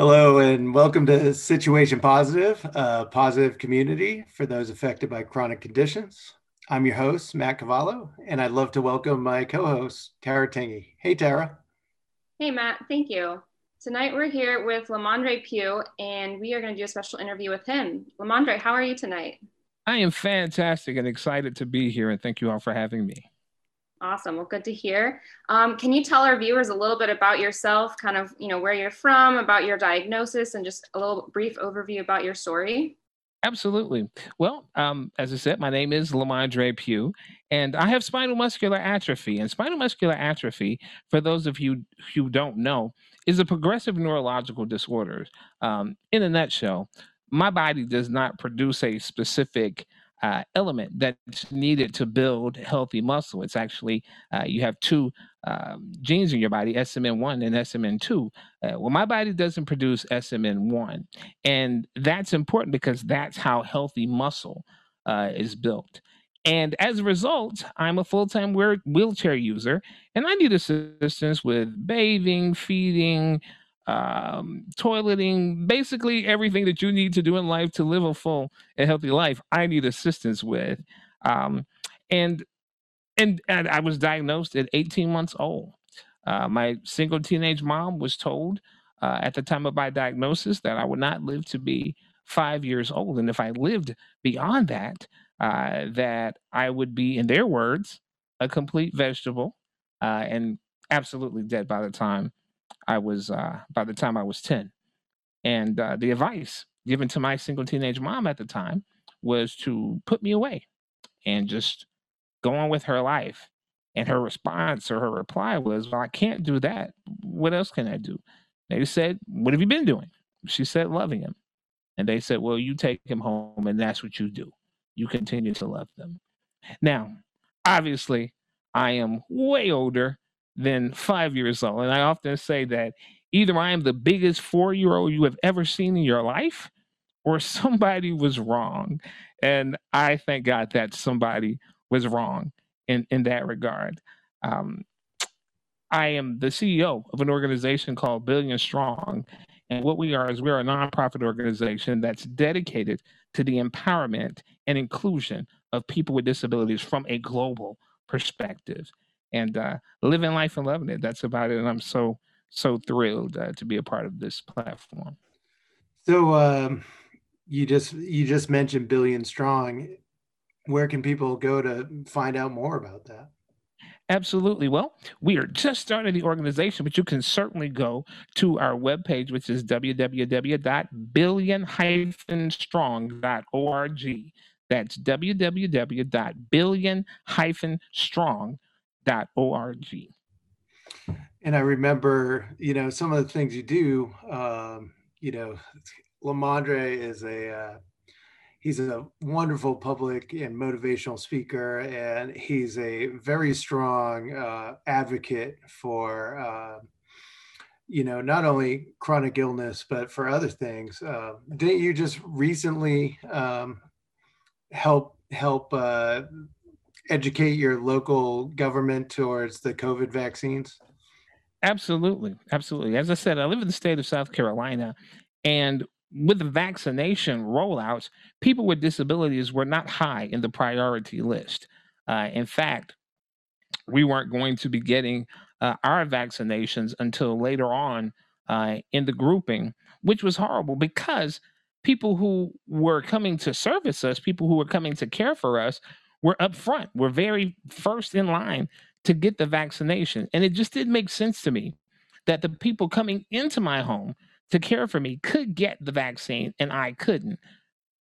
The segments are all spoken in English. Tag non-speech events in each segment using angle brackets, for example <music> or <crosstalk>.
Hello, and welcome to Situation Positive, a positive community for those affected by chronic conditions. I'm your host, Matt Cavallo, and I'd love to welcome my co host, Tara Tingy. Hey, Tara. Hey, Matt. Thank you. Tonight we're here with Lamondre Pough, and we are going to do a special interview with him. Lamondre, how are you tonight? I am fantastic and excited to be here, and thank you all for having me. Awesome. Well, good to hear. Um, can you tell our viewers a little bit about yourself, kind of, you know, where you're from, about your diagnosis, and just a little brief overview about your story? Absolutely. Well, um, as I said, my name is Lamondre Pough, and I have spinal muscular atrophy. And spinal muscular atrophy, for those of you who don't know, is a progressive neurological disorder. Um, in a nutshell, my body does not produce a specific uh, element that's needed to build healthy muscle. It's actually, uh, you have two um, genes in your body, SMN1 and SMN2. Uh, well, my body doesn't produce SMN1. And that's important because that's how healthy muscle uh, is built. And as a result, I'm a full time wheelchair user and I need assistance with bathing, feeding, um, toileting, basically everything that you need to do in life to live a full and healthy life. I need assistance with, um, and and and I was diagnosed at 18 months old. Uh, my single teenage mom was told uh, at the time of my diagnosis that I would not live to be five years old, and if I lived beyond that, uh, that I would be, in their words, a complete vegetable uh, and absolutely dead by the time I was uh, by the time I was 10. And uh, the advice given to my single teenage mom at the time was to put me away and just go on with her life. And her response or her reply was, Well, I can't do that. What else can I do? They said, What have you been doing? She said, Loving him. And they said, Well, you take him home and that's what you do. You continue to love them. Now, obviously, I am way older than five years old. And I often say that either I am the biggest four year old you have ever seen in your life, or somebody was wrong. And I thank God that somebody was wrong in, in that regard. Um, I am the CEO of an organization called Billion Strong. And what we are is we're a nonprofit organization that's dedicated to the empowerment and inclusion of people with disabilities from a global perspective and uh, living life and loving it. That's about it. And I'm so so thrilled uh, to be a part of this platform. So um, you just you just mentioned Billion Strong. Where can people go to find out more about that? Absolutely. Well, we are just starting the organization, but you can certainly go to our webpage, which is www.billion-strong.org. That's www.billion-strong.org org. And I remember, you know, some of the things you do. Um, you know, Lamondre is a uh, he's a wonderful public and motivational speaker, and he's a very strong uh, advocate for. Uh, you know, not only chronic illness, but for other things. Uh, didn't you just recently um, help help uh, educate your local government towards the COVID vaccines? Absolutely. Absolutely. As I said, I live in the state of South Carolina, and with the vaccination rollouts, people with disabilities were not high in the priority list. Uh, in fact, we weren't going to be getting uh, our vaccinations until later on uh, in the grouping, which was horrible because people who were coming to service us, people who were coming to care for us, we're up front. We're very first in line to get the vaccination. And it just didn't make sense to me that the people coming into my home to care for me could get the vaccine and I couldn't.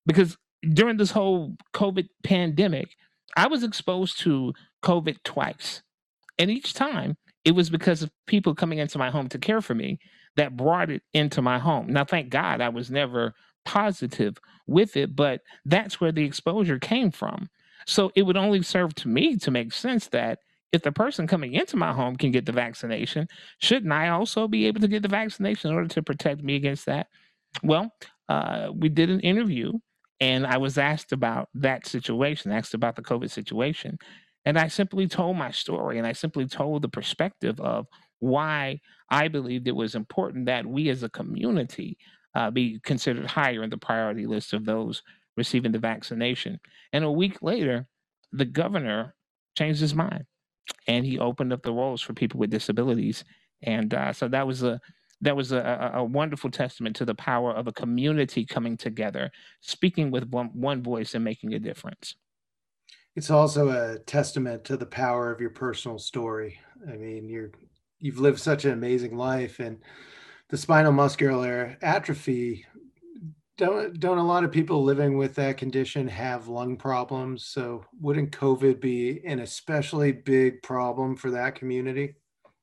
Because during this whole COVID pandemic, I was exposed to COVID twice. And each time it was because of people coming into my home to care for me that brought it into my home. Now, thank God I was never positive with it, but that's where the exposure came from. So it would only serve to me to make sense that if the person coming into my home can get the vaccination, shouldn't I also be able to get the vaccination in order to protect me against that? Well, uh, we did an interview and I was asked about that situation, asked about the COVID situation. And I simply told my story and I simply told the perspective of why I believed it was important that we as a community uh, be considered higher in the priority list of those receiving the vaccination. And a week later, the governor changed his mind and he opened up the rolls for people with disabilities. And uh, so that was a that was a, a, wonderful testament to the power of a community coming together, speaking with one, one voice and making a difference. It's also a testament to the power of your personal story. I mean, you're you've lived such an amazing life, and the spinal muscular atrophy don't don't a lot of people living with that condition have lung problems? So wouldn't covid be an especially big problem for that community?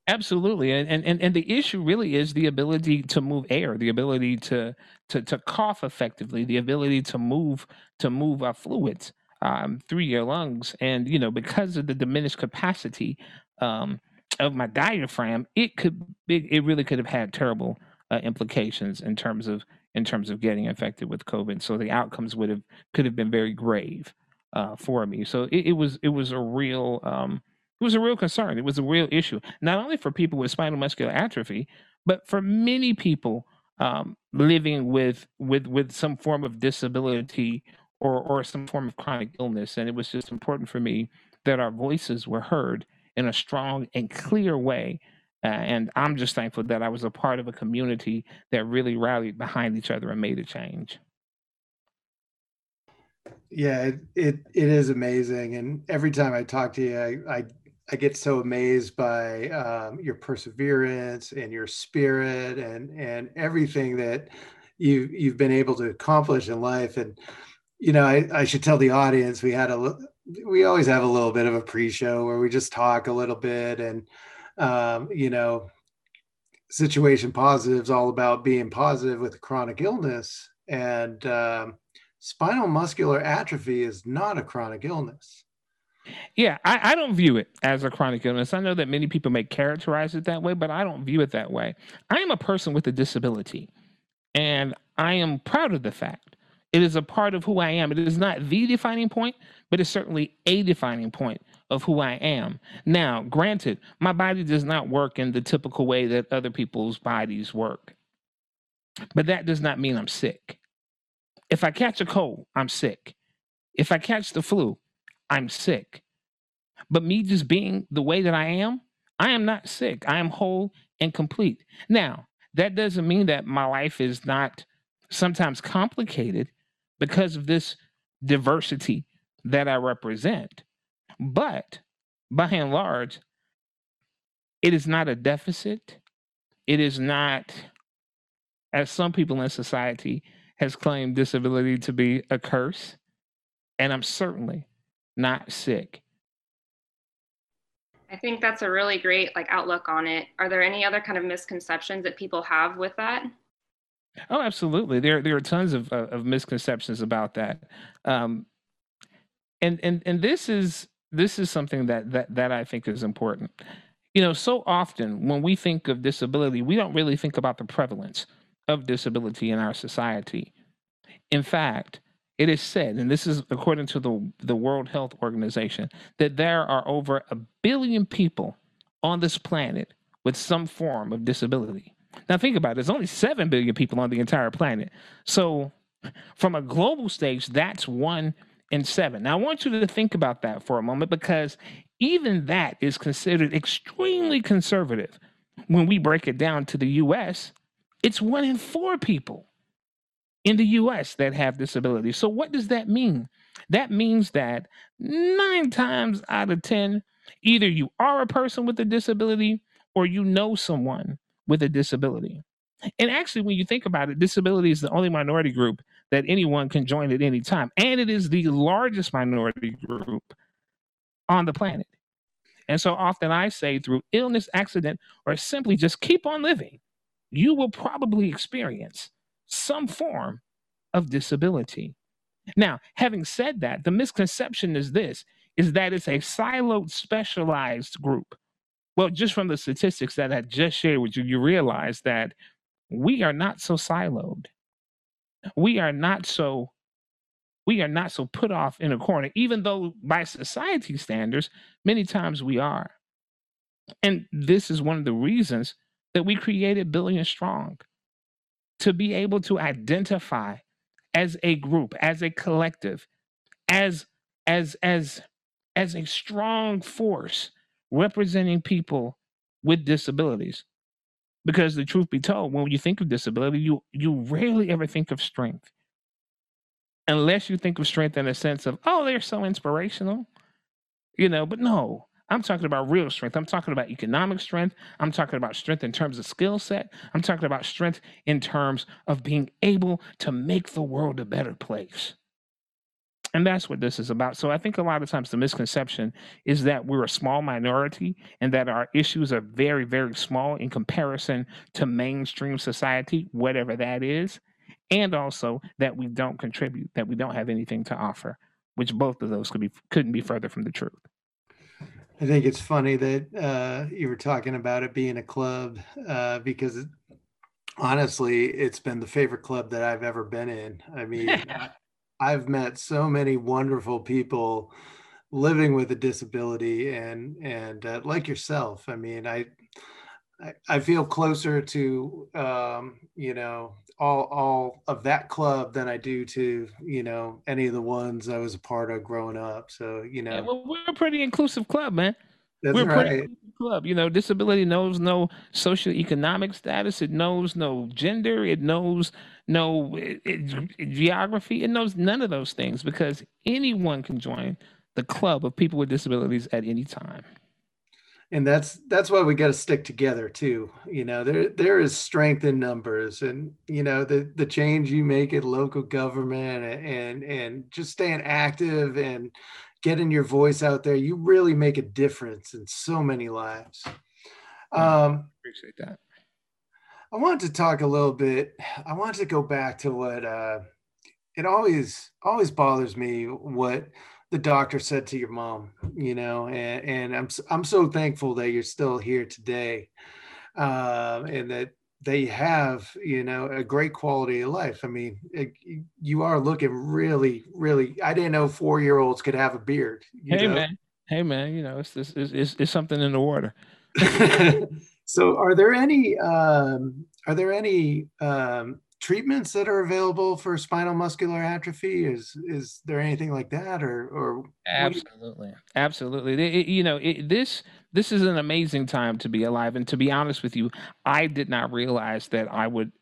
Absolutely and and and the issue really is the ability to move air the ability to to to cough effectively the ability to move to move our fluids um, through your lungs. And you know because of the diminished capacity um, of my diaphragm it could it, it really could have had terrible uh, implications in terms of in terms of getting infected with COVID. So the outcomes would have could have been very grave uh, for me. So it, it, was it was a real um, it was a real concern. It was a real issue, not only for people with spinal muscular atrophy, but for many people um, living with with with some form of disability or or some form of chronic illness. And it was just important for me that our voices were heard in a strong and clear way uh, and I'm just thankful that I was a part of a community that really rallied behind each other and made a change. Yeah, it it, it is amazing, and every time I talk to you, I I, I get so amazed by um, your perseverance and your spirit and and everything that you you've been able to accomplish in life. And you know, I, I should tell the audience we had a we always have a little bit of a pre-show where we just talk a little bit and um, you know, situation positive is all about being positive with a chronic illness. And um, spinal muscular atrophy is not a chronic illness. Yeah, I, I, don't view it as a chronic illness. I know that many people may characterize it that way, but I don't view it that way. I am a person with a disability, and I am proud of the fact. It is a part of who I am. It is not the defining point, but it's certainly a defining point of who I am. Now, granted, my body does not work in the typical way that other people's bodies work, but that does not mean I'm sick. If I catch a cold, I'm sick. If I catch the flu, I'm sick. But me just being the way that I am, I am not sick. I am whole and complete. Now, that doesn't mean that my life is not sometimes complicated because of this diversity that I represent. But by and large, it is not a deficit. It is not, as some people in society has claimed disability to be a curse. And I'm certainly not sick. I think that's a really great like outlook on it. Are there any other kind of misconceptions that people have with that? Oh, absolutely. There there are tons of of misconceptions about that. Um, and and and this is this is something that that that I think is important. You know, so often when we think of disability, we don't really think about the prevalence of disability in our society. In fact, it is said, and this is according to the, the World Health Organization, that there are over a billion people on this planet with some form of disability. Now, think about it, there's only 7 billion people on the entire planet. So, from a global stage, that's one and seven. Now, I want you to think about that for a moment because even that is considered extremely conservative. When we break it down to the US, it's one in four people in the US that have disabilities. So, what does that mean? That means that nine times out of 10, either you are a person with a disability or you know someone with a disability. And actually, when you think about it, disability is the only minority group that anyone can join at any time. And it is the largest minority group on the planet. And so often I say, through illness, accident, or simply just keep on living, you will probably experience some form of disability. Now, having said that, the misconception is this is that it's a siloed, specialized group. Well, just from the statistics that I just shared with you, you realize that we are not so siloed. We are not so we are not so put off in a corner, even though by society standards, many times we are. And this is one of the reasons that we created Billion Strong to be able to identify as a group, as a collective, as as as as a strong force representing people with disabilities. Because the truth be told, when you think of disability, you you rarely ever think of strength. Unless you think of strength in a sense of, oh, they're so inspirational. You know, but no, I'm talking about real strength. I'm talking about economic strength. I'm talking about strength in terms of skill set. I'm talking about strength in terms of being able to make the world a better place. And that's what this is about. So I think a lot of times the misconception is that we're a small minority and that our issues are very, very small in comparison to mainstream society, whatever that is. And also that we don't contribute, that we don't have anything to offer, which both of those could be couldn't be further from the truth. I think it's funny that uh, you were talking about it being a club uh, because it, honestly, it's been the favorite club that I've ever been in. I mean, <laughs> I've met so many wonderful people living with a disability and and uh, like yourself i mean I, I feel closer to um you know all all of that club than i do to you know any of the ones i was a part of growing up so you know. Yeah, well, we're a pretty inclusive club man that's we're right. club. You know, disability knows no socioeconomic status. It knows no gender. It knows no it, it, geography. It knows none of those things because anyone can join the club of people with disabilities at any time. And that's that's why we got to stick together too. You know, there there is strength in numbers, and you know the the change you make at local government and and, and just staying active and getting your voice out there, you really make a difference in so many lives. Um, appreciate that. I wanted to talk a little bit. I wanted to go back to what uh, it always always bothers me what the doctor said to your mom. You know, and, and I'm I'm so thankful that you're still here today, uh, and that they have you know a great quality of life. I mean it, you are looking really really i didn't know four year olds could have a beard hey know? man. Hey man you know it's, it's it's, it's something in the water. <laughs> So are there any um, are there any um, treatments that are available for spinal muscular atrophy? Is is there anything like that, or or absolutely, you... absolutely? It, you know, it, this this is an amazing time to be alive, and to be honest with you, I did not realize that I would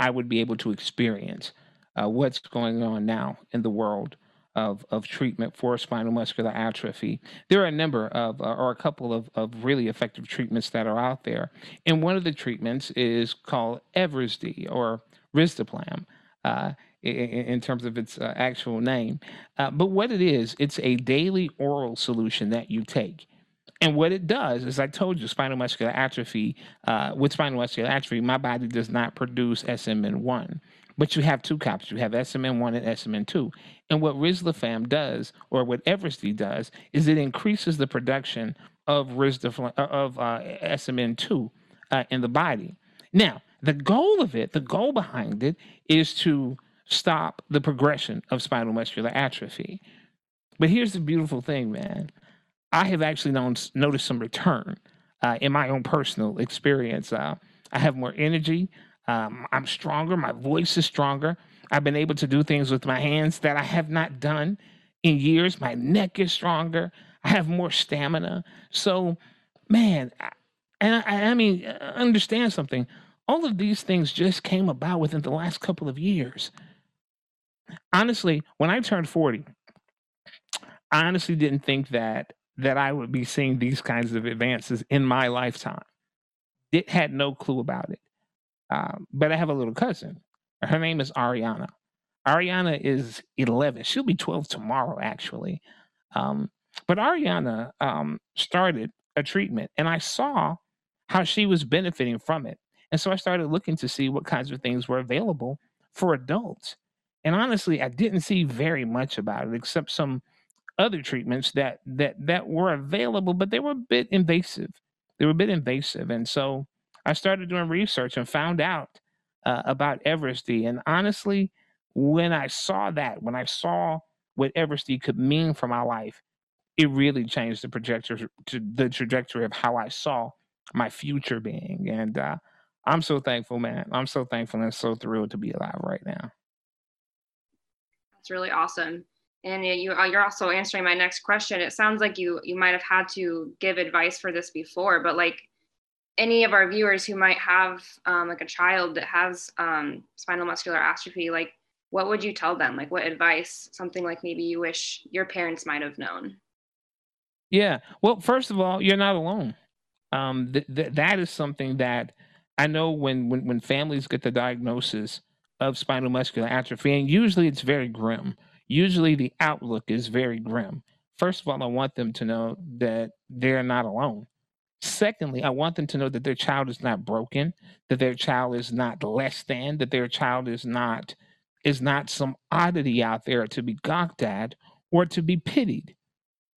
I would be able to experience uh, what's going on now in the world of, of treatment for spinal muscular atrophy. There are a number of, uh, or a couple of, of really effective treatments that are out there. And one of the treatments is called Evrysdi or Risdiplam. Uh, in, in, terms of its uh, actual name. Uh, but what it is, it's a daily oral solution that you take. And what it does is, I told you, spinal muscular atrophy, uh, with spinal muscular atrophy, my body does not produce SMN1. But you have two copies. You have SMN1 and SMN2. And what Risdiplam does, or what Evrysdi does, is it increases the production of Risdiplam, of uh, SMN2 uh, in the body. Now, the goal of it, the goal behind it, is to stop the progression of spinal muscular atrophy. But here's the beautiful thing, man. I have actually known, noticed some return uh, in my own personal experience. Uh, I have more energy. Um, I'm stronger. My voice is stronger. I've been able to do things with my hands that I have not done in years. My neck is stronger. I have more stamina. So, man, and I, I mean, understand something all of these things just came about within the last couple of years. Honestly, when I turned 40, I honestly didn't think that that I would be seeing these kinds of advances in my lifetime. It had no clue about it. Um, but I have a little cousin. Her name is Ariana. Ariana is 11. She'll be 12 tomorrow, actually. Um, but Ariana um, started a treatment, and I saw how she was benefiting from it. And so I started looking to see what kinds of things were available for adults. And honestly, I didn't see very much about it except some other treatments that that that were available, but they were a bit invasive. They were a bit invasive, and so I started doing research and found out uh, about Evrysdi. And honestly, when I saw that, when I saw what Evrysdi could mean for my life, it really changed the trajectory the trajectory of how I saw my future being. And uh, I'm so thankful, man. I'm so thankful and so thrilled to be alive right now. That's really awesome. And you, uh, you're also answering my next question. It sounds like you you might have had to give advice for this before, but like any of our viewers who might have um, like a child that has um, spinal muscular atrophy, like what would you tell them? Like what advice? Something like maybe you wish your parents might have known. Yeah. Well, first of all, you're not alone. Um, th- th- that is something that I know when, when when families get the diagnosis of spinal muscular atrophy, and usually it's very grim. Usually the outlook is very grim. First of all, I want them to know that they're not alone. Secondly, I want them to know that their child is not broken, that their child is not less than, that their child is not is not some oddity out there to be gawked at or to be pitied.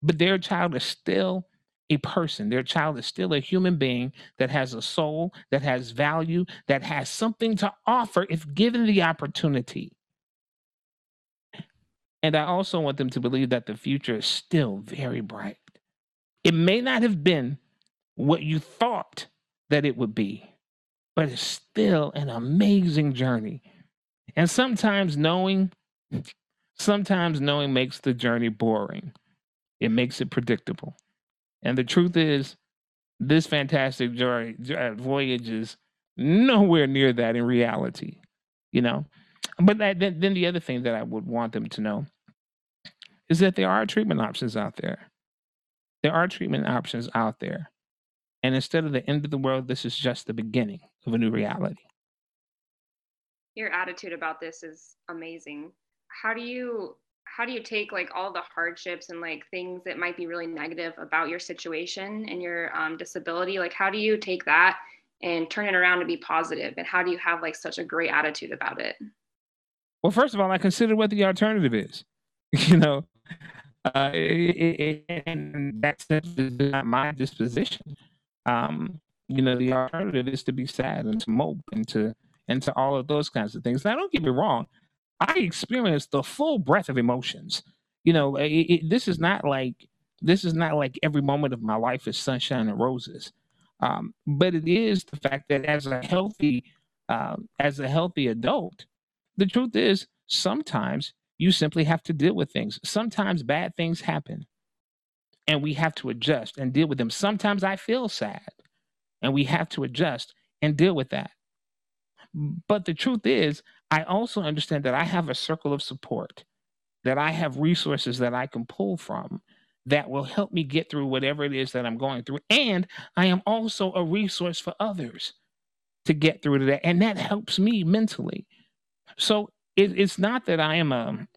But their child is still a person. Their child is still a human being that has a soul, that has value, that has something to offer if given the opportunity. And I also want them to believe that the future is still very bright. It may not have been what you thought that it would be, but it's still an amazing journey. And sometimes knowing, sometimes knowing makes the journey boring. It makes it predictable. And the truth is, this fantastic journey, uh, voyage is nowhere near that in reality, you know. But that, then, then the other thing that I would want them to know is that there are treatment options out there. There are treatment options out there. And instead of the end of the world, this is just the beginning of a new reality. Your attitude about this is amazing. How do you how do you take like all the hardships and like things that might be really negative about your situation and your um, disability? Like how do you take that and turn it around to be positive? and how do you have like such a great attitude about it? Well first of all i consider what the alternative is <laughs> you know? Uh, it, it, and that's not my disposition. Um, you know the alternative is to be sad and to mope and to and to all of those kinds of things. Now don't get me wrong I experienced the full breadth of emotions. You know, it, it, this is not like this is not like every moment of my life is sunshine and roses. Um, but it is the fact that as a healthy um, as a healthy adult, the truth is sometimes you simply have to deal with things. Sometimes bad things happen, and we have to adjust and deal with them. Sometimes I feel sad, and we have to adjust and deal with that. But the truth is, I also understand that I have a circle of support, that I have resources that I can pull from that will help me get through whatever it is that I'm going through. And I am also a resource for others to get through to that. And that helps me mentally. So it, it's not that I am a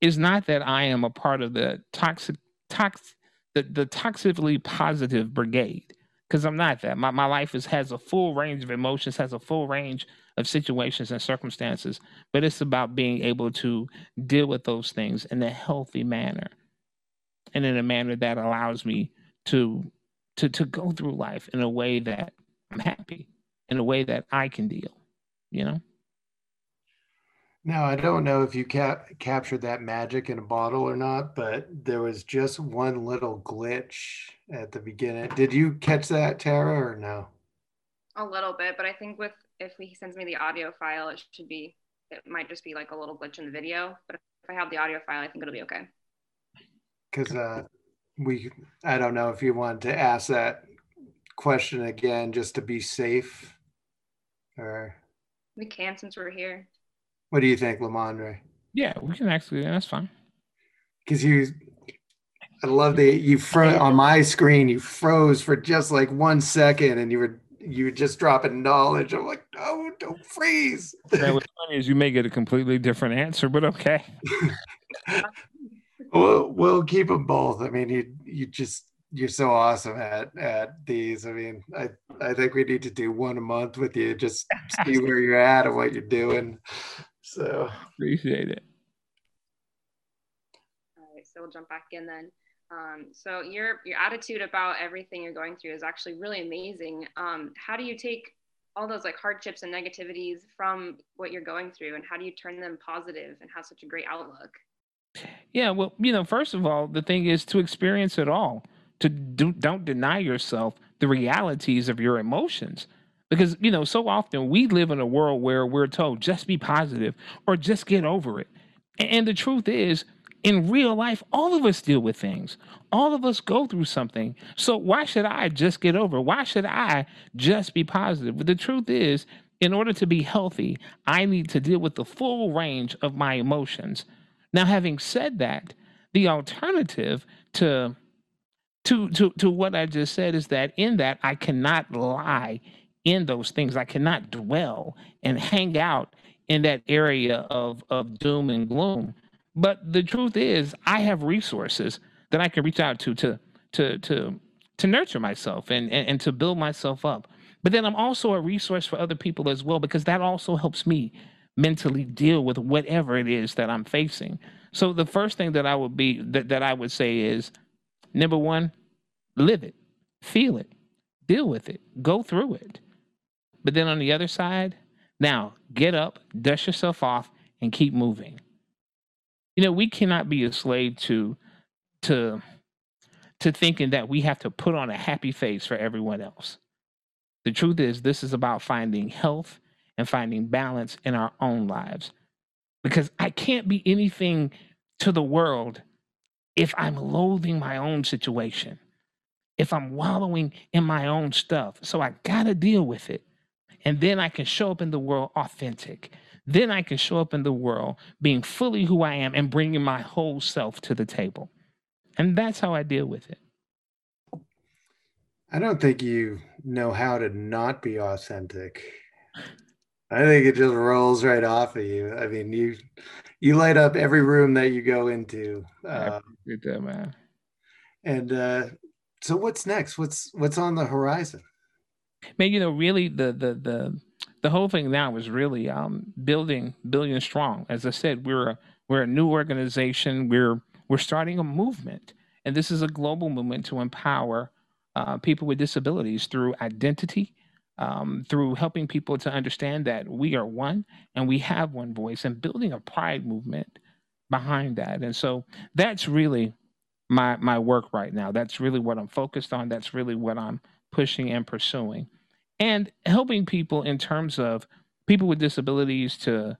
it's not that I am a part of the toxic tox the, the toxically positive brigade because I'm not that. My, my life is, has a full range of emotions, has a full range of situations and circumstances, but it's about being able to deal with those things in a healthy manner and in a manner that allows me to to to go through life in a way that I'm happy, in a way that I can deal, you know? Now, I don't know if you cap- captured that magic in a bottle or not, but there was just one little glitch at the beginning. Did you catch that, Tara, or no? A little bit, but I think with if he sends me the audio file, it should be it might just be like a little glitch in the video. But if I have the audio file, I think it'll be okay. Because uh, we, I don't know if you wanted to ask that question again just to be safe, or we can since we're here. What do you think, Lamondre? Yeah, we can actually. Yeah, that's fine. Because you, I love that you fro- on my screen. You froze for just like one second, and you were you were just dropping knowledge. I'm like, no, don't freeze. That what's funny is you may get a completely different answer, but okay. <laughs> we'll we'll keep them both. I mean, you you just you're so awesome at at these. I mean, I I think we need to do one a month with you. Just see where you're at and what you're doing. So appreciate it. All right, so we'll jump back in then. Um, so your your attitude about everything you're going through is actually really amazing. Um, how do you take all those like hardships and negativities from what you're going through, and how do you turn them positive and have such a great outlook? Yeah, well, you know, first of all, the thing is to experience it all. To do, don't deny yourself the realities of your emotions. Because, you know, so often we live in a world where we're told just be positive or just get over it. And the truth is, in real life, all of us deal with things. All of us go through something. So why should I just get over? Why should I just be positive? But the truth is, in order to be healthy, I need to deal with the full range of my emotions. Now, having said that, the alternative to to to to what I just said is that in that I cannot lie in those things. I cannot dwell and hang out in that area of of doom and gloom but the truth is, I have resources that I can reach out to to to to to nurture myself and, and, and to build myself up. But then I'm also a resource for other people as well because that also helps me mentally deal with whatever it is that I'm facing. So the first thing that I would be that, that I would say is number one, live it, feel it, deal with it, go through it. But then on the other side, now get up, dust yourself off, and keep moving. You know we cannot be a slave to to to thinking that we have to put on a happy face for everyone else. The truth is this is about finding health and finding balance in our own lives. Because i can't be anything to the world if i'm loathing my own situation if i'm wallowing in my own stuff. So i gotta deal with it and then i can show up in the world authentic then I can show up in the world being fully who I am and bringing my whole self to the table. And that's how I deal with it. I don't think you know how to not be authentic. I think it just rolls right off of you. I mean, you you light up every room that you go into. Uh, that, man. And uh, so, what's next? What's what's on the horizon? Man, you know, really, the the the the whole thing now is really um, building billion strong. As I said, we're a we're a new organization. We're we're starting a movement, and this is a global movement to empower uh, people with disabilities through identity, um, through helping people to understand that we are one and we have one voice, and building a pride movement behind that. And so that's really my my work right now. That's really what I'm focused on. That's really what I'm pushing and pursuing and helping people in terms of people with disabilities to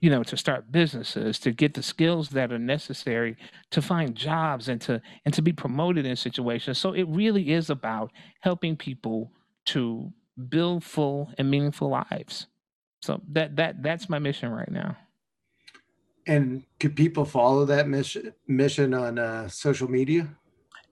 you know to start businesses to get the skills that are necessary to find jobs and to and to be promoted in situations. So it really is about helping people to build full and meaningful lives. So that that that's my mission right now. And could people follow that mission mission on uh, social media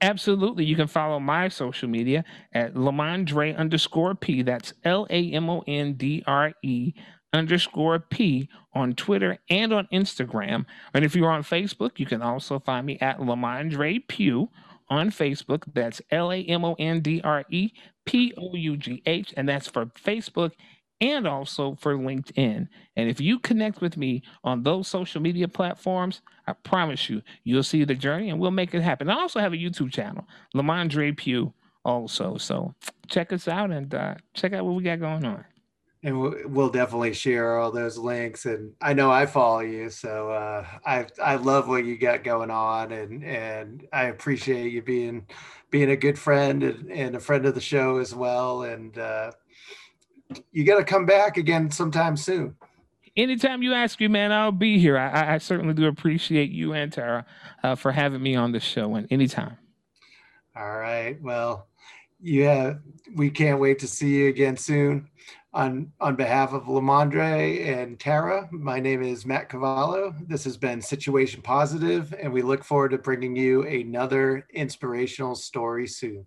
Absolutely. You can follow my social media at Lamondre underscore P. That's L A M O N D R E underscore P on Twitter and on Instagram. And if you're on Facebook, you can also find me at Lamondre Pough on Facebook. That's L A M O N D R E P O U G H. And that's for Facebook and also for LinkedIn. And if you connect with me on those social media platforms, I promise you, you'll see the journey and we'll make it happen. I also have a YouTube channel, Lamondre Pough, also. So check us out and uh, check out what we got going on. And we'll definitely share all those links. And I know I follow you, so uh, I I love what you got going on, and and I appreciate you being being a good friend and, and a friend of the show as well. And uh, you got to come back again sometime soon. Anytime you ask me, man, I'll be here. I, I certainly do appreciate you and Tara uh, for having me on the show and anytime. All right. Well, yeah, we can't wait to see you again soon. On on behalf of Lamondre and Tara, my name is Matt Cavallo. This has been Situation Positive, and we look forward to bringing you another inspirational story soon.